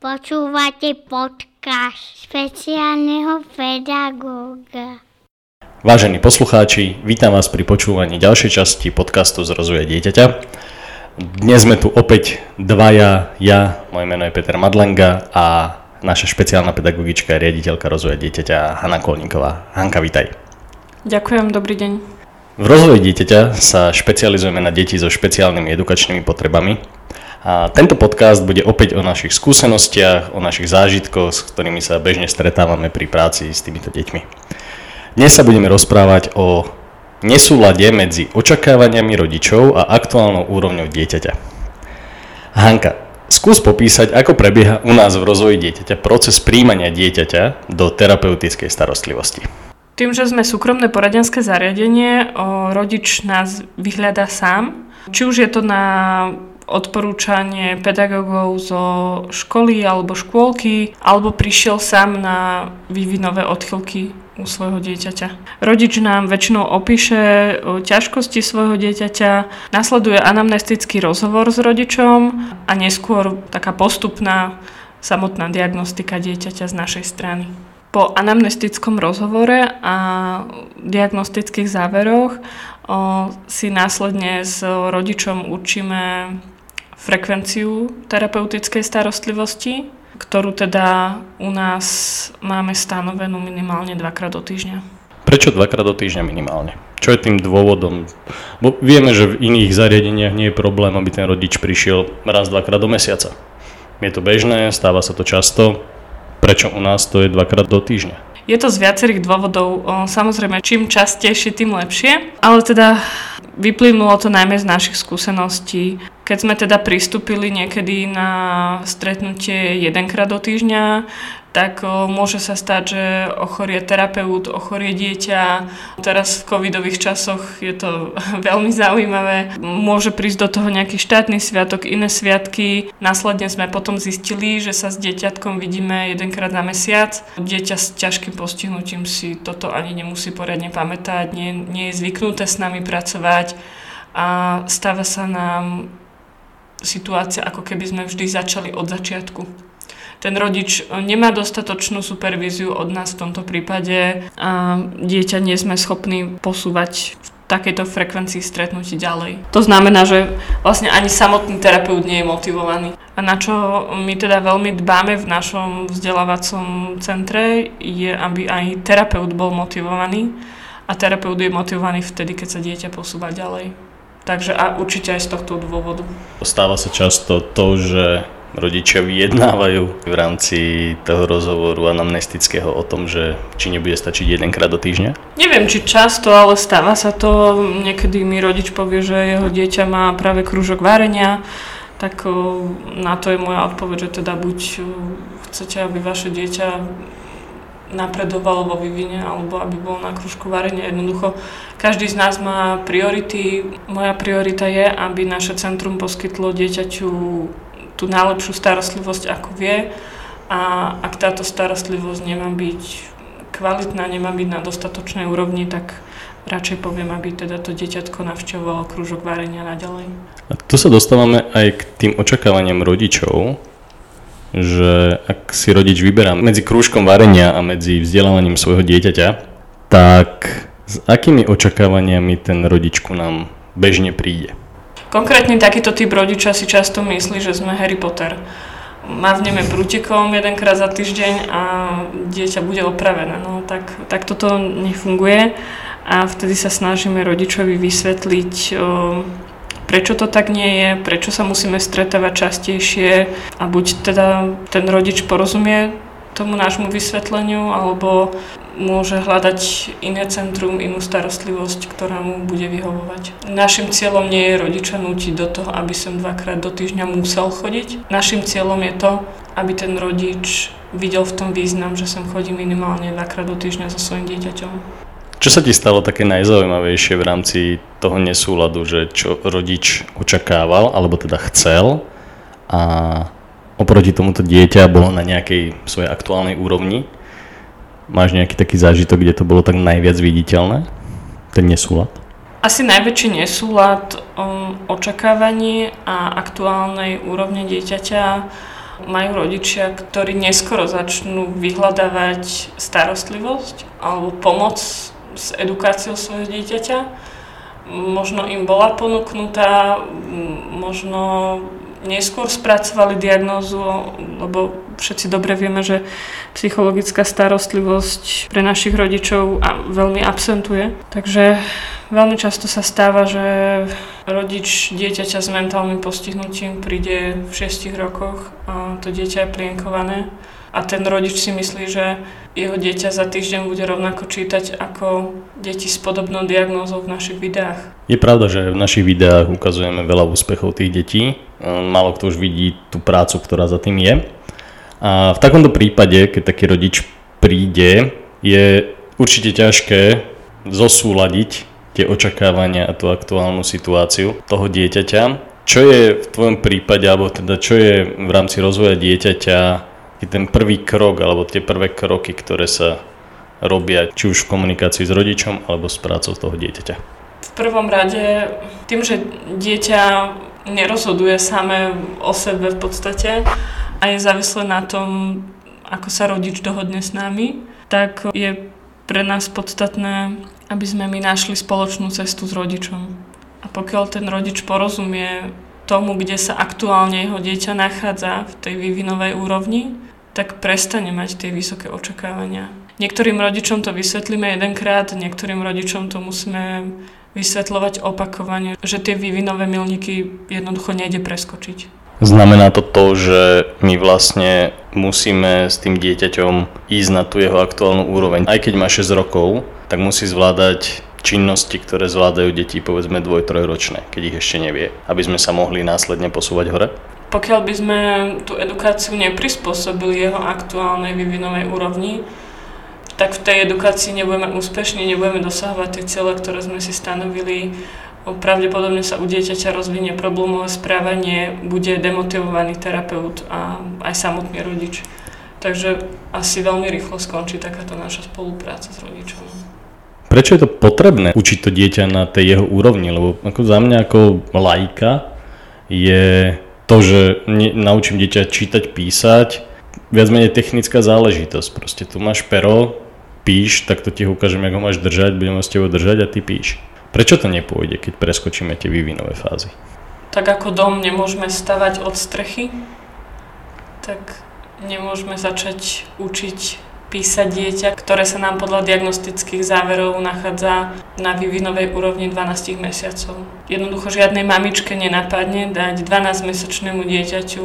Počúvate podcast špeciálneho pedagóga. Vážení poslucháči, vítam vás pri počúvaní ďalšej časti podcastu z rozvoja dieťaťa. Dnes sme tu opäť dvaja, ja, moje meno je Peter Madlenga a naša špeciálna pedagogička je riaditeľka rozvoja dieťaťa Hanna Kolníková. Hanka, vítaj. Ďakujem, dobrý deň. V rozvoji dieťaťa sa špecializujeme na deti so špeciálnymi edukačnými potrebami a tento podcast bude opäť o našich skúsenostiach, o našich zážitkoch, s ktorými sa bežne stretávame pri práci s týmito deťmi. Dnes sa budeme rozprávať o nesúlade medzi očakávaniami rodičov a aktuálnou úrovňou dieťaťa. Hanka, skús popísať, ako prebieha u nás v rozvoji dieťaťa proces príjmania dieťaťa do terapeutickej starostlivosti. Tým, že sme súkromné poradenské zariadenie, rodič nás vyhľadá sám. Či už je to na odporúčanie pedagógov zo školy alebo škôlky, alebo prišiel sám na vývinové odchylky u svojho dieťaťa. Rodič nám väčšinou opíše ťažkosti svojho dieťaťa, nasleduje anamnestický rozhovor s rodičom a neskôr taká postupná samotná diagnostika dieťaťa z našej strany. Po anamnestickom rozhovore a diagnostických záveroch o, si následne s rodičom určíme frekvenciu terapeutickej starostlivosti, ktorú teda u nás máme stanovenú minimálne dvakrát do týždňa. Prečo dvakrát do týždňa minimálne? Čo je tým dôvodom? Bo vieme, že v iných zariadeniach nie je problém, aby ten rodič prišiel raz, dvakrát do mesiaca. Je to bežné, stáva sa to často. Prečo u nás to je dvakrát do týždňa? Je to z viacerých dôvodov. Samozrejme, čím častejšie, tým lepšie. Ale teda vyplynulo to najmä z našich skúseností. Keď sme teda pristúpili niekedy na stretnutie jedenkrát do týždňa, tak môže sa stať, že ochorie terapeut, ochorie dieťa. Teraz v covidových časoch je to veľmi zaujímavé. Môže prísť do toho nejaký štátny sviatok, iné sviatky. Následne sme potom zistili, že sa s dieťatkom vidíme jedenkrát za mesiac. Dieťa s ťažkým postihnutím si toto ani nemusí poriadne pamätať, nie, nie je zvyknuté s nami pracovať a stáva sa nám situácia, ako keby sme vždy začali od začiatku ten rodič nemá dostatočnú supervíziu od nás v tomto prípade a dieťa nie sme schopní posúvať v takejto frekvencii stretnutí ďalej. To znamená, že vlastne ani samotný terapeut nie je motivovaný. A na čo my teda veľmi dbáme v našom vzdelávacom centre je, aby aj terapeut bol motivovaný a terapeut je motivovaný vtedy, keď sa dieťa posúva ďalej. Takže a určite aj z tohto dôvodu. Stáva sa často to, že rodičia vyjednávajú v rámci toho rozhovoru anamnestického o tom, že či nebude stačiť jedenkrát do týždňa? Neviem, či často, ale stáva sa to. Niekedy mi rodič povie, že jeho dieťa má práve krúžok varenia, tak na to je moja odpoveď, že teda buď chcete, aby vaše dieťa napredovalo vo vývine alebo aby bol na kružku varenia. Jednoducho každý z nás má priority. Moja priorita je, aby naše centrum poskytlo dieťaťu tú najlepšiu starostlivosť, ako vie. A ak táto starostlivosť nemá byť kvalitná, nemá byť na dostatočnej úrovni, tak radšej poviem, aby teda to dieťatko navštevovalo krúžok varenia naďalej. A tu sa dostávame aj k tým očakávaniam rodičov, že ak si rodič vyberá medzi krúžkom varenia a medzi vzdelávaním svojho dieťaťa, tak s akými očakávaniami ten rodič ku nám bežne príde? Konkrétne takýto typ rodiča si často myslí, že sme Harry Potter. Mávneme prútikom jedenkrát za týždeň a dieťa bude opravené. No tak, tak toto nefunguje a vtedy sa snažíme rodičovi vysvetliť, prečo to tak nie je, prečo sa musíme stretávať častejšie a buď teda ten rodič porozumie tomu nášmu vysvetleniu, alebo môže hľadať iné centrum, inú starostlivosť, ktorá mu bude vyhovovať. Našim cieľom nie je rodiča nútiť do toho, aby som dvakrát do týždňa musel chodiť. Našim cieľom je to, aby ten rodič videl v tom význam, že som chodí minimálne dvakrát do týždňa so svojím dieťaťom. Čo sa ti stalo také najzaujímavejšie v rámci toho nesúladu, že čo rodič očakával, alebo teda chcel a oproti tomuto dieťa bolo na nejakej svojej aktuálnej úrovni. Máš nejaký taký zážitok, kde to bolo tak najviac viditeľné? Ten nesúlad? Asi najväčší nesúlad um, očakávaní a aktuálnej úrovne dieťaťa majú rodičia, ktorí neskoro začnú vyhľadávať starostlivosť alebo pomoc s edukáciou svojho dieťaťa. Možno im bola ponúknutá, možno neskôr spracovali diagnózu, lebo všetci dobre vieme, že psychologická starostlivosť pre našich rodičov veľmi absentuje. Takže veľmi často sa stáva, že rodič dieťaťa s mentálnym postihnutím príde v 6 rokoch a to dieťa je plienkované a ten rodič si myslí, že jeho dieťa za týždeň bude rovnako čítať ako deti s podobnou diagnózou v našich videách. Je pravda, že v našich videách ukazujeme veľa úspechov tých detí. Málo kto už vidí tú prácu, ktorá za tým je. A v takomto prípade, keď taký rodič príde, je určite ťažké zosúľadiť tie očakávania a tú aktuálnu situáciu toho dieťaťa. Čo je v tvojom prípade, alebo teda čo je v rámci rozvoja dieťaťa je ten prvý krok alebo tie prvé kroky, ktoré sa robia či už v komunikácii s rodičom alebo s prácou toho dieťaťa? V prvom rade tým, že dieťa nerozhoduje samé o sebe v podstate a je závislé na tom, ako sa rodič dohodne s nami, tak je pre nás podstatné, aby sme my našli spoločnú cestu s rodičom. A pokiaľ ten rodič porozumie tomu, kde sa aktuálne jeho dieťa nachádza v tej vývinovej úrovni, tak prestane mať tie vysoké očakávania. Niektorým rodičom to vysvetlíme jedenkrát, niektorým rodičom to musíme vysvetľovať opakovane, že tie vývinové milníky jednoducho nejde preskočiť. Znamená to to, že my vlastne musíme s tým dieťaťom ísť na tú jeho aktuálnu úroveň. Aj keď má 6 rokov, tak musí zvládať činnosti, ktoré zvládajú deti povedzme dvoj, trojročné, keď ich ešte nevie, aby sme sa mohli následne posúvať hore? Pokiaľ by sme tú edukáciu neprispôsobili jeho aktuálnej vývinovej úrovni, tak v tej edukácii nebudeme úspešní, nebudeme dosahovať tie cieľe, ktoré sme si stanovili. Pravdepodobne sa u dieťaťa rozvinie problémové správanie, bude demotivovaný terapeut a aj samotný rodič. Takže asi veľmi rýchlo skončí takáto naša spolupráca s rodičom. Prečo je to potrebné učiť to dieťa na tej jeho úrovni? Lebo ako za mňa ako lajka je to, že ne, naučím dieťa čítať, písať, viac menej technická záležitosť. Proste tu máš pero, píš, tak to ti ukážem, ako ho máš držať, budeme s tebou držať a ty píš. Prečo to nepôjde, keď preskočíme tie vývinové fázy? Tak ako dom nemôžeme stavať od strechy, tak nemôžeme začať učiť písať dieťa, ktoré sa nám podľa diagnostických záverov nachádza na vývinovej úrovni 12 mesiacov. Jednoducho žiadnej mamičke nenapadne dať 12-mesačnému dieťaťu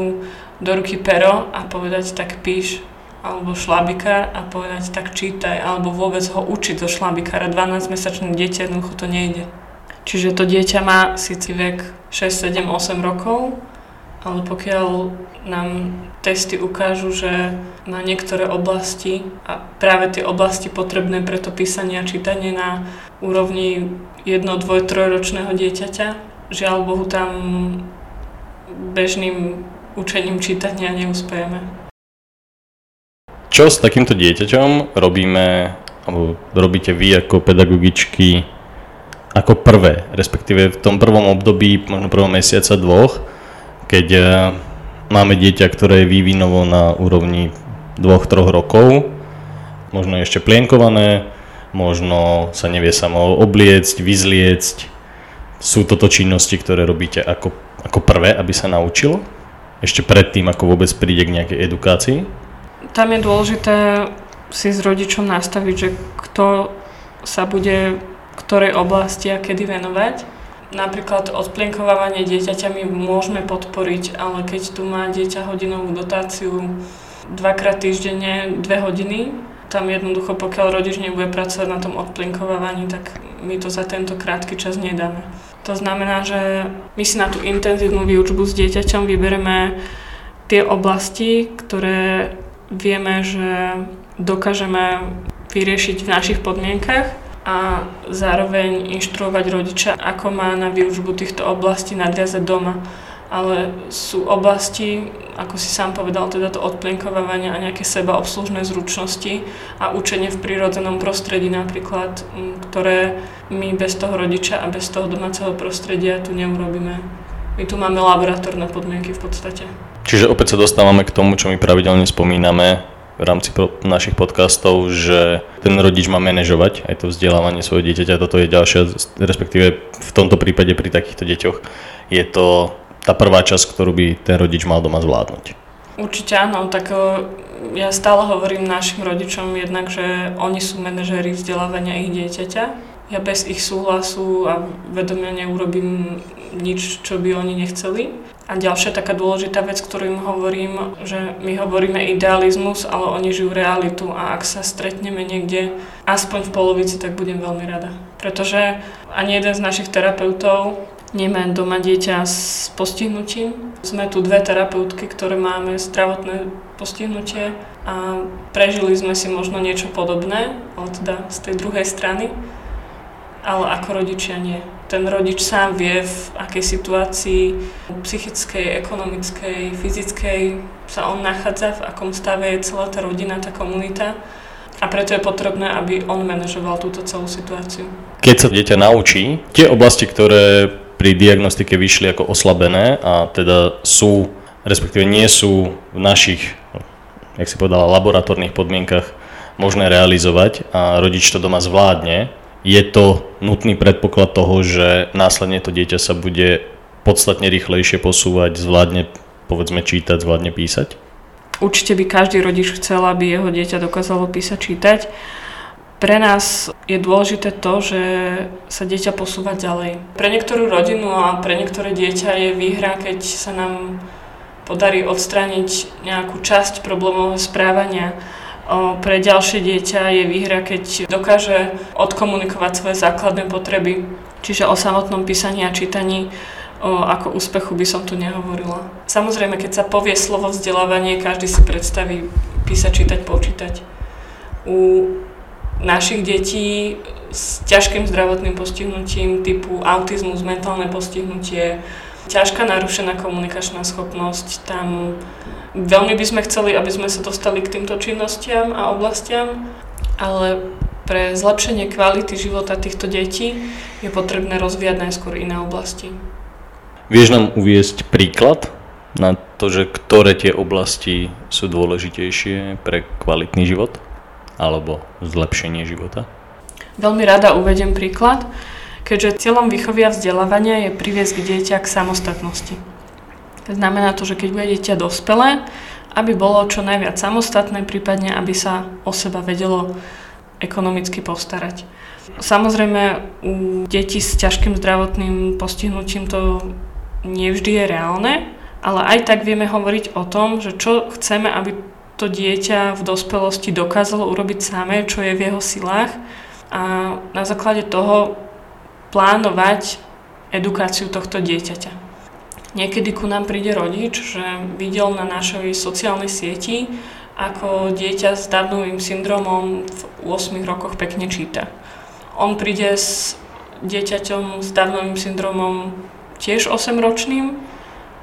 do ruky pero a povedať tak píš, alebo šlabikár a povedať tak čítaj, alebo vôbec ho učiť zo šlabikára. 12-mesačné dieťa jednoducho to nejde. Čiže to dieťa má síci vek 6, 7, 8 rokov, ale pokiaľ nám testy ukážu, že na niektoré oblasti a práve tie oblasti potrebné pre to písanie a čítanie na úrovni 1, 2, 3 ročného dieťaťa, žiaľ Bohu tam bežným učením čítania neúspejeme. Čo s takýmto dieťaťom robíme, alebo robíte vy ako pedagogičky ako prvé, respektíve v tom prvom období, možno prvom mesiaca, dvoch, keď eh, máme dieťa, ktoré je vývinovo na úrovni 2-3 rokov, možno ešte plienkované, možno sa nevie samo obliecť, vyzliecť. Sú toto činnosti, ktoré robíte ako, ako prvé, aby sa naučilo? Ešte predtým, ako vôbec príde k nejakej edukácii? Tam je dôležité si s rodičom nastaviť, že kto sa bude ktorej oblasti a kedy venovať Napríklad odplienkovávanie dieťaťa my môžeme podporiť, ale keď tu má dieťa hodinovú dotáciu dvakrát týždenne, dve hodiny, tam jednoducho pokiaľ rodič nebude pracovať na tom odplinkovávaní, tak my to za tento krátky čas nedáme. To znamená, že my si na tú intenzívnu výučbu s dieťaťom vybereme tie oblasti, ktoré vieme, že dokážeme vyriešiť v našich podmienkach a zároveň inštruovať rodiča, ako má na výučbu týchto oblastí nadviazať doma. Ale sú oblasti, ako si sám povedal, teda to odplienkovávanie a nejaké seba zručnosti a učenie v prírodzenom prostredí napríklad, ktoré my bez toho rodiča a bez toho domáceho prostredia tu neurobíme. My tu máme laboratórne podmienky v podstate. Čiže opäť sa dostávame k tomu, čo my pravidelne spomíname v rámci našich podcastov, že ten rodič má manažovať aj to vzdelávanie svojho dieťaťa. Toto je ďalšia, respektíve v tomto prípade pri takýchto deťoch je to tá prvá časť, ktorú by ten rodič mal doma zvládnuť. Určite áno, tak ja stále hovorím našim rodičom jednak, že oni sú manažéri vzdelávania ich dieťaťa. Ja bez ich súhlasu a vedomia neurobím nič, čo by oni nechceli. A ďalšia taká dôležitá vec, ktorú im hovorím, že my hovoríme idealizmus, ale oni žijú realitu a ak sa stretneme niekde aspoň v polovici, tak budem veľmi rada. Pretože ani jeden z našich terapeutov nemá doma dieťa s postihnutím. Sme tu dve terapeutky, ktoré máme zdravotné postihnutie a prežili sme si možno niečo podobné, ale teda z tej druhej strany, ale ako rodičia nie ten rodič sám vie, v akej situácii psychickej, ekonomickej, fyzickej sa on nachádza, v akom stave je celá tá rodina, tá komunita. A preto je potrebné, aby on manažoval túto celú situáciu. Keď sa dieťa naučí, tie oblasti, ktoré pri diagnostike vyšli ako oslabené a teda sú, respektíve nie sú v našich, jak si povedala, laboratórnych podmienkach možné realizovať a rodič to doma zvládne, je to nutný predpoklad toho, že následne to dieťa sa bude podstatne rýchlejšie posúvať, zvládne povedzme čítať, zvládne písať? Určite by každý rodič chcel, aby jeho dieťa dokázalo písať, čítať. Pre nás je dôležité to, že sa dieťa posúva ďalej. Pre niektorú rodinu a pre niektoré dieťa je výhra, keď sa nám podarí odstrániť nejakú časť problémového správania pre ďalšie dieťa je výhra, keď dokáže odkomunikovať svoje základné potreby. Čiže o samotnom písaní a čítaní o, ako úspechu by som tu nehovorila. Samozrejme, keď sa povie slovo vzdelávanie, každý si predstaví písať, čítať, počítať. U našich detí s ťažkým zdravotným postihnutím typu autizmus, mentálne postihnutie, ťažká narušená komunikačná schopnosť, tam Veľmi by sme chceli, aby sme sa dostali k týmto činnostiam a oblastiam, ale pre zlepšenie kvality života týchto detí je potrebné rozvíjať najskôr iné oblasti. Vieš nám uviesť príklad na to, že ktoré tie oblasti sú dôležitejšie pre kvalitný život alebo zlepšenie života? Veľmi rada uvedem príklad, keďže cieľom výchovia vzdelávania je priviesť dieťa k samostatnosti. Znamená to, že keď bude dieťa dospelé, aby bolo čo najviac samostatné, prípadne aby sa o seba vedelo ekonomicky postarať. Samozrejme, u detí s ťažkým zdravotným postihnutím to nevždy je reálne, ale aj tak vieme hovoriť o tom, že čo chceme, aby to dieťa v dospelosti dokázalo urobiť samé, čo je v jeho silách a na základe toho plánovať edukáciu tohto dieťaťa. Niekedy ku nám príde rodič, že videl na našej sociálnej sieti, ako dieťa s Downovým syndromom v 8 rokoch pekne číta. On príde s dieťaťom s Downovým syndromom tiež 8-ročným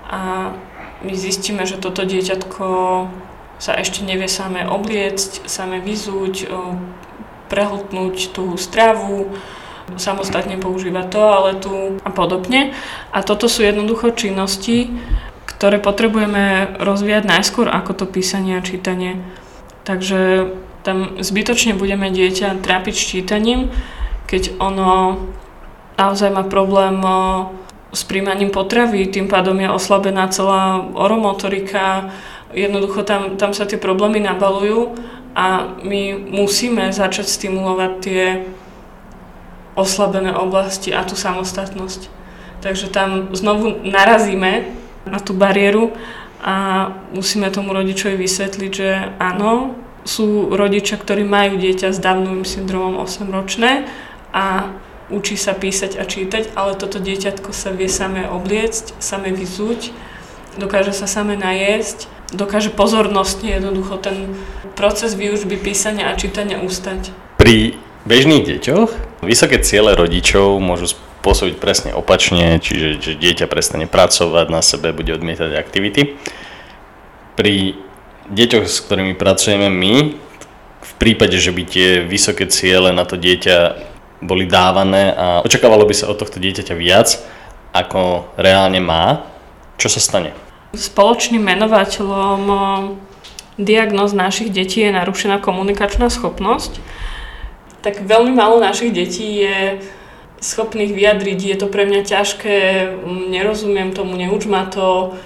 a my zistíme, že toto dieťatko sa ešte nevie samé obliecť, samé vyzúť, prehltnúť tú stravu, samostatne používať toaletu a podobne. A toto sú jednoducho činnosti, ktoré potrebujeme rozvíjať najskôr ako to písanie a čítanie. Takže tam zbytočne budeme dieťa trápiť s čítaním, keď ono naozaj má problém s príjmaním potravy, tým pádom je oslabená celá oromotorika, jednoducho tam, tam sa tie problémy nabalujú a my musíme začať stimulovať tie oslabené oblasti a tú samostatnosť. Takže tam znovu narazíme na tú bariéru a musíme tomu rodičovi vysvetliť, že áno, sú rodičia, ktorí majú dieťa s Downovým syndromom 8-ročné a učí sa písať a čítať, ale toto dieťatko sa vie samé obliecť, samé vyzúť, dokáže sa samé najesť, dokáže pozornostne jednoducho ten proces výučby písania a čítania ustať. Pri bežných deťoch vysoké ciele rodičov môžu spôsobiť presne opačne, čiže že dieťa prestane pracovať na sebe, bude odmietať aktivity. Pri deťoch, s ktorými pracujeme my, v prípade, že by tie vysoké ciele na to dieťa boli dávané a očakávalo by sa od tohto dieťaťa viac, ako reálne má, čo sa stane? Spoločným menovateľom diagnóz našich detí je narušená komunikačná schopnosť. Tak veľmi málo našich detí je schopných vyjadriť, je to pre mňa ťažké, nerozumiem tomu, neuč ma to.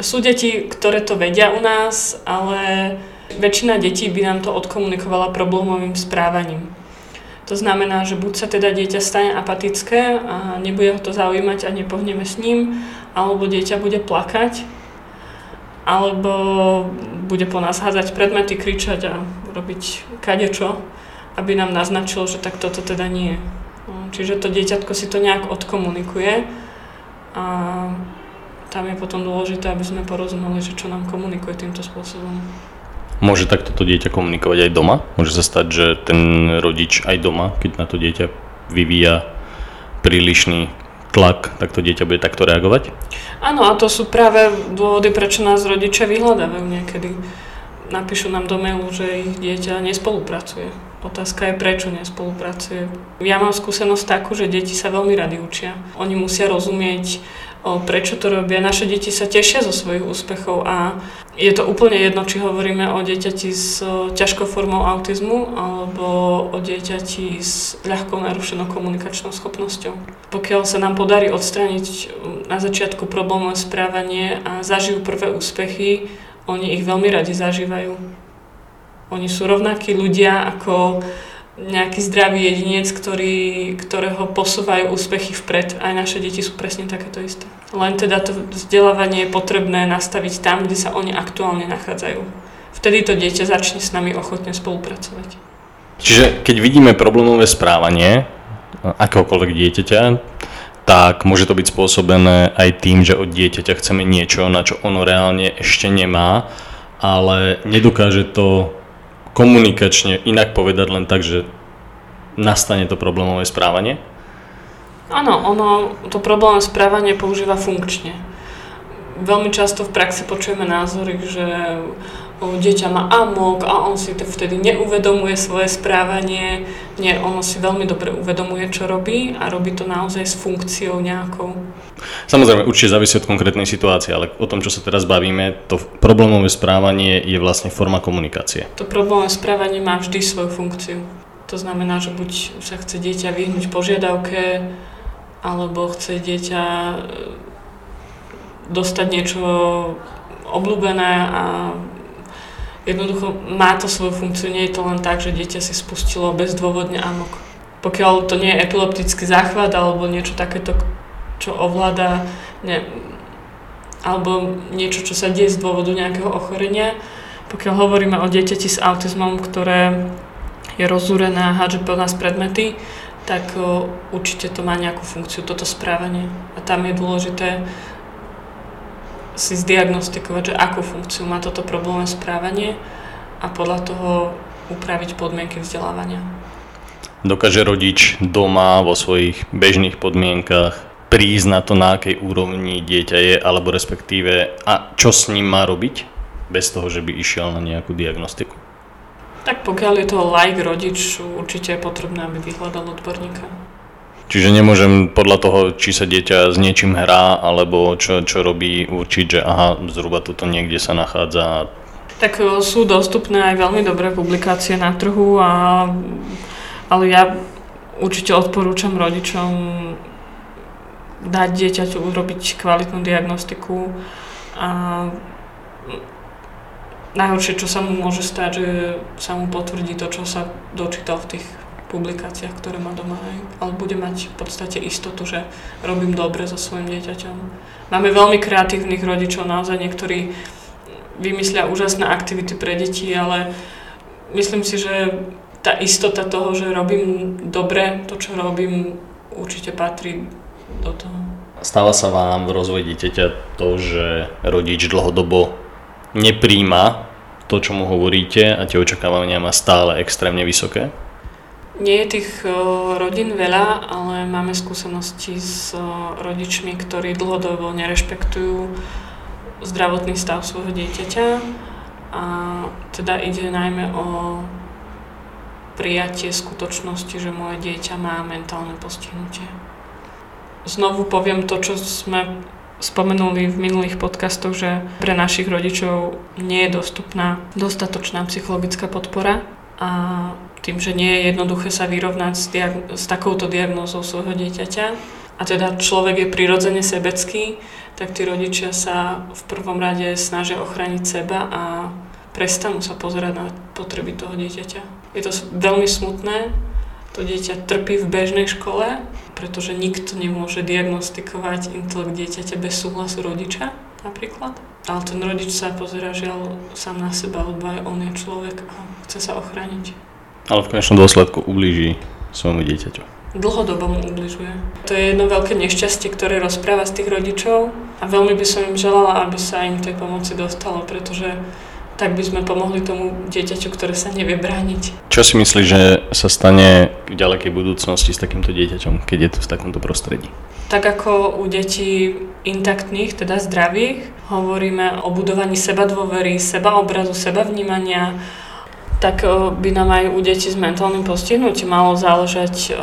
Sú deti, ktoré to vedia u nás, ale väčšina detí by nám to odkomunikovala problémovým správaním. To znamená, že buď sa teda dieťa stane apatické a nebude ho to zaujímať a nepohneme s ním, alebo dieťa bude plakať, alebo bude po nás hádzať predmety, kričať a robiť kadečo, aby nám naznačilo, že tak toto teda nie je. No, čiže to dieťatko si to nejak odkomunikuje a tam je potom dôležité, aby sme porozumeli, že čo nám komunikuje týmto spôsobom. Môže takto to dieťa komunikovať aj doma? Môže sa stať, že ten rodič aj doma, keď na to dieťa vyvíja prílišný tlak, tak to dieťa bude takto reagovať? Áno, a to sú práve dôvody, prečo nás rodičia vyhľadávajú niekedy. Napíšu nám do mailu, že ich dieťa nespolupracuje. Otázka je, prečo nespolupracuje. Ja mám skúsenosť takú, že deti sa veľmi rady učia. Oni musia rozumieť prečo to robia. Naše deti sa tešia zo svojich úspechov a je to úplne jedno, či hovoríme o dieťati s ťažkou formou autizmu alebo o dieťati s ľahkou narušenou komunikačnou schopnosťou. Pokiaľ sa nám podarí odstrániť na začiatku problémové správanie a zažijú prvé úspechy, oni ich veľmi radi zažívajú. Oni sú rovnakí ľudia ako nejaký zdravý jedinec, ktorý, ktorého posúvajú úspechy vpred. Aj naše deti sú presne takéto isté. Len teda to vzdelávanie je potrebné nastaviť tam, kde sa oni aktuálne nachádzajú. Vtedy to dieťa začne s nami ochotne spolupracovať. Čiže keď vidíme problémové správanie akéhokoľvek dieťaťa, tak môže to byť spôsobené aj tým, že od dieťaťa chceme niečo, na čo ono reálne ešte nemá, ale nedokáže to komunikačne inak povedať len tak, že nastane to problémové správanie? Áno, ono to problémové správanie používa funkčne. Veľmi často v praxi počujeme názory, že dieťa má amok a on si to vtedy neuvedomuje svoje správanie. Nie, ono si veľmi dobre uvedomuje, čo robí a robí to naozaj s funkciou nejakou. Samozrejme, určite závisí od konkrétnej situácie, ale o tom, čo sa teraz bavíme, to problémové správanie je vlastne forma komunikácie. To problémové správanie má vždy svoju funkciu. To znamená, že buď sa chce dieťa vyhnúť požiadavke, alebo chce dieťa dostať niečo obľúbené a Jednoducho má to svoju funkciu, nie je to len tak, že dieťa si spustilo bezdôvodne amok. Pokiaľ to nie je epileptický záchvat alebo niečo takéto, čo ovláda, ne, alebo niečo, čo sa deje z dôvodu nejakého ochorenia, pokiaľ hovoríme o dieťati s autizmom, ktoré je rozúrené a hádže po nás predmety, tak určite to má nejakú funkciu, toto správanie. A tam je dôležité si zdiagnostikovať, že akú funkciu má toto problémové správanie a podľa toho upraviť podmienky vzdelávania. Dokáže rodič doma vo svojich bežných podmienkach prísť na to, na akej úrovni dieťa je, alebo respektíve a čo s ním má robiť, bez toho, že by išiel na nejakú diagnostiku? Tak pokiaľ je to like rodič, určite je potrebné, aby vyhľadal odborníka. Čiže nemôžem podľa toho, či sa dieťa s niečím hrá, alebo čo, čo robí, určiť, že aha, zhruba tuto niekde sa nachádza. Tak e, sú dostupné aj veľmi dobré publikácie na trhu, a, ale ja určite odporúčam rodičom dať dieťaťu urobiť kvalitnú diagnostiku a najhoršie, čo sa mu môže stať, že sa mu potvrdí to, čo sa dočítal v tých publikáciách, ktoré má doma, aj, ale bude mať v podstate istotu, že robím dobre so svojim dieťaťom. Máme veľmi kreatívnych rodičov, naozaj niektorí vymyslia úžasné aktivity pre deti, ale myslím si, že tá istota toho, že robím dobre to, čo robím, určite patrí do toho. Stáva sa vám v rozvoji dieťaťa to, že rodič dlhodobo nepríjma to, čo mu hovoríte a tie očakávania má stále extrémne vysoké? Nie je tých e, rodín veľa, ale máme skúsenosti s e, rodičmi, ktorí dlhodobo nerešpektujú zdravotný stav svojho dieťaťa a teda ide najmä o prijatie skutočnosti, že moje dieťa má mentálne postihnutie. Znovu poviem to, čo sme spomenuli v minulých podcastoch, že pre našich rodičov nie je dostupná dostatočná psychologická podpora a tým, že nie je jednoduché sa vyrovnať s, diag- s takouto diagnózou svojho dieťaťa a teda človek je prirodzene sebecký, tak tí rodičia sa v prvom rade snažia ochrániť seba a prestanú sa pozerať na potreby toho dieťaťa. Je to veľmi smutné, to dieťa trpí v bežnej škole, pretože nikto nemôže diagnostikovať intelekt dieťaťa bez súhlasu rodiča napríklad. Ale ten rodič sa pozera žiaľ sám na seba, aj on je človek a chce sa ochrániť. Ale v konečnom dôsledku ublíži svojmu dieťaťu. Dlhodobo mu ubližuje. To je jedno veľké nešťastie, ktoré rozpráva z tých rodičov a veľmi by som im želala, aby sa im tej pomoci dostalo, pretože tak by sme pomohli tomu dieťaťu, ktoré sa nevie brániť. Čo si myslíš, že sa stane v ďalekej budúcnosti s takýmto dieťaťom, keď je to v takomto prostredí? Tak ako u detí intaktných, teda zdravých, hovoríme o budovaní seba dôvery, seba obrazu, seba vnímania, tak by nám aj u detí s mentálnym postihnutím malo záležať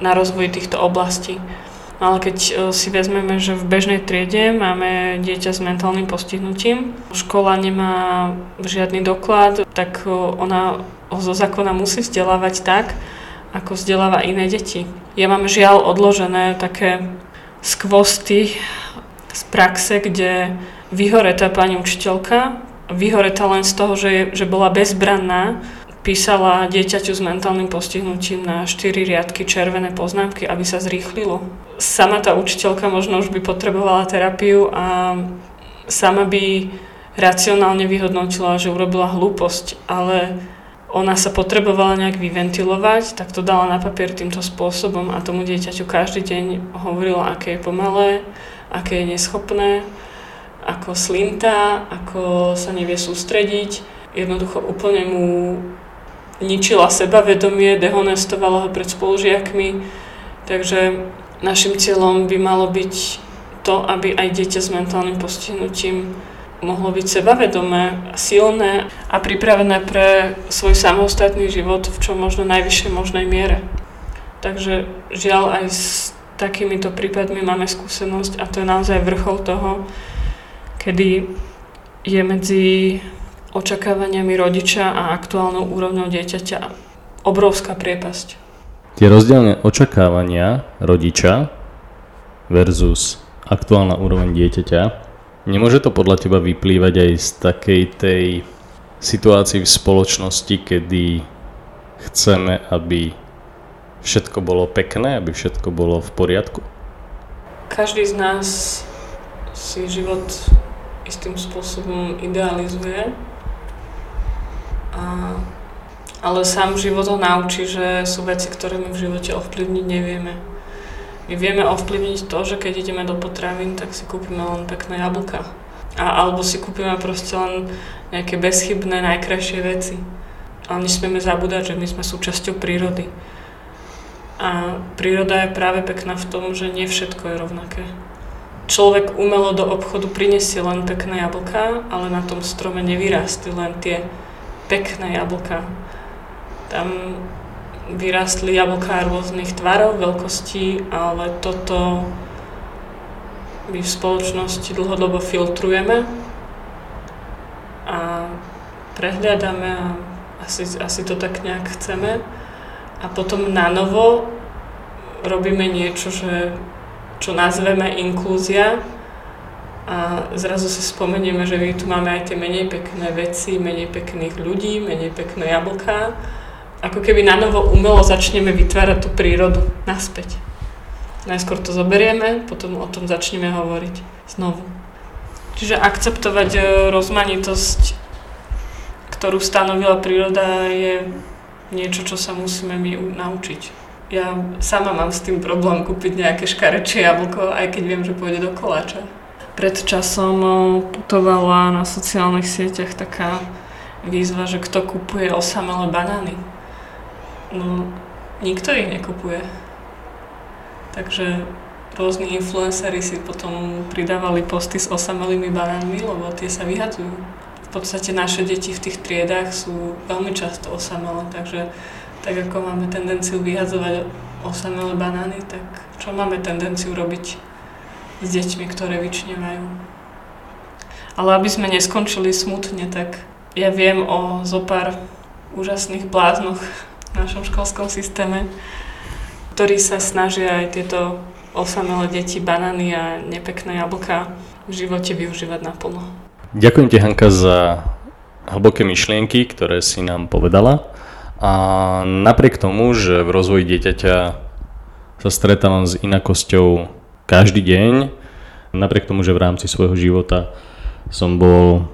na rozvoji týchto oblastí. Ale keď e, si vezmeme, že v bežnej triede máme dieťa s mentálnym postihnutím, škola nemá žiadny doklad, tak ona ho zo zákona musí vzdelávať tak, ako vzdeláva iné deti. Ja mám žiaľ odložené také skvosty z praxe, kde vyhoretá pani učiteľka, vyhoretá len z toho, že, že bola bezbranná písala dieťaťu s mentálnym postihnutím na 4 riadky červené poznámky, aby sa zrýchlilo. Sama tá učiteľka možno už by potrebovala terapiu a sama by racionálne vyhodnotila, že urobila hlúposť, ale ona sa potrebovala nejak vyventilovať, tak to dala na papier týmto spôsobom a tomu dieťaťu každý deň hovorila, aké je pomalé, aké je neschopné, ako slinta, ako sa nevie sústrediť. Jednoducho úplne mu ničila sebavedomie, dehonestovala ho pred spolužiakmi. Takže našim cieľom by malo byť to, aby aj dieťa s mentálnym postihnutím mohlo byť sebavedomé, silné a pripravené pre svoj samostatný život v čo možno najvyššej možnej miere. Takže žiaľ aj s takýmito prípadmi máme skúsenosť a to je naozaj vrchol toho, kedy je medzi očakávaniami rodiča a aktuálnou úrovňou dieťaťa obrovská priepasť. Tie rozdielne očakávania rodiča versus aktuálna úroveň dieťaťa, nemôže to podľa teba vyplývať aj z takej tej situácii v spoločnosti, kedy chceme, aby všetko bolo pekné, aby všetko bolo v poriadku? Každý z nás si život istým spôsobom idealizuje a, ale sám život ho naučí, že sú veci, ktoré my v živote ovplyvniť nevieme. My vieme ovplyvniť to, že keď ideme do potravín, tak si kúpime len pekné jablka. A, alebo si kúpime proste len nejaké bezchybné, najkrajšie veci. Ale nesmieme zabúdať, že my sme súčasťou prírody. A príroda je práve pekná v tom, že nie všetko je rovnaké. Človek umelo do obchodu prinesie len pekné jablka, ale na tom strome nevyrástli len tie pekné jablka. Tam vyrástli jablká rôznych tvarov, veľkostí, ale toto my v spoločnosti dlhodobo filtrujeme a prehľadáme a asi, asi to tak nejak chceme. A potom na novo robíme niečo, že, čo nazveme inklúzia, a zrazu si spomenieme, že my tu máme aj tie menej pekné veci, menej pekných ľudí, menej pekné jablká. Ako keby na novo umelo začneme vytvárať tú prírodu naspäť. Najskôr to zoberieme, potom o tom začneme hovoriť znovu. Čiže akceptovať e, rozmanitosť, ktorú stanovila príroda, je niečo, čo sa musíme my naučiť. Ja sama mám s tým problém kúpiť nejaké škarečie jablko, aj keď viem, že pôjde do koláča pred časom eh, putovala na sociálnych sieťach taká výzva, že kto kupuje osamelé banány. No, nikto ich nekupuje. Takže rôzni influenceri si potom pridávali posty s osamelými banánmi, lebo tie sa vyhadzujú. V podstate naše deti v tých triedách sú veľmi často osamelé, takže tak ako máme tendenciu vyhadzovať osamelé banány, tak čo máme tendenciu robiť s deťmi, ktoré vyčnevajú. Ale aby sme neskončili smutne, tak ja viem o zopár úžasných bláznoch v našom školskom systéme, ktorí sa snažia aj tieto osamelé deti, banány a nepekné jablka v živote využívať naplno. Ďakujem ti, Hanka, za hlboké myšlienky, ktoré si nám povedala. A napriek tomu, že v rozvoji dieťaťa sa stretávam s inakosťou každý deň, napriek tomu, že v rámci svojho života som bol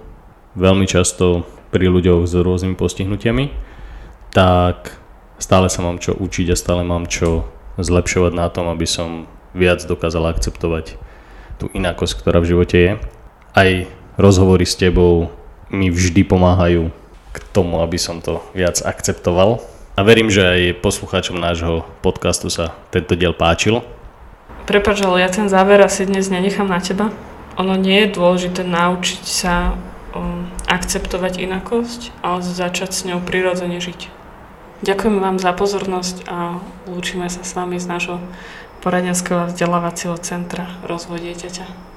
veľmi často pri ľuďoch s rôznymi postihnutiami, tak stále sa mám čo učiť a stále mám čo zlepšovať na tom, aby som viac dokázal akceptovať tú inakosť, ktorá v živote je. Aj rozhovory s tebou mi vždy pomáhajú k tomu, aby som to viac akceptoval. A verím, že aj poslucháčom nášho podcastu sa tento diel páčil. Prepač, ale ja ten záver asi dnes nenechám na teba. Ono nie je dôležité naučiť sa um, akceptovať inakosť, ale začať s ňou prirodzene žiť. Ďakujem vám za pozornosť a lúčime sa s vami z nášho poradenského vzdelávacieho centra Rozvoj dieťaťa.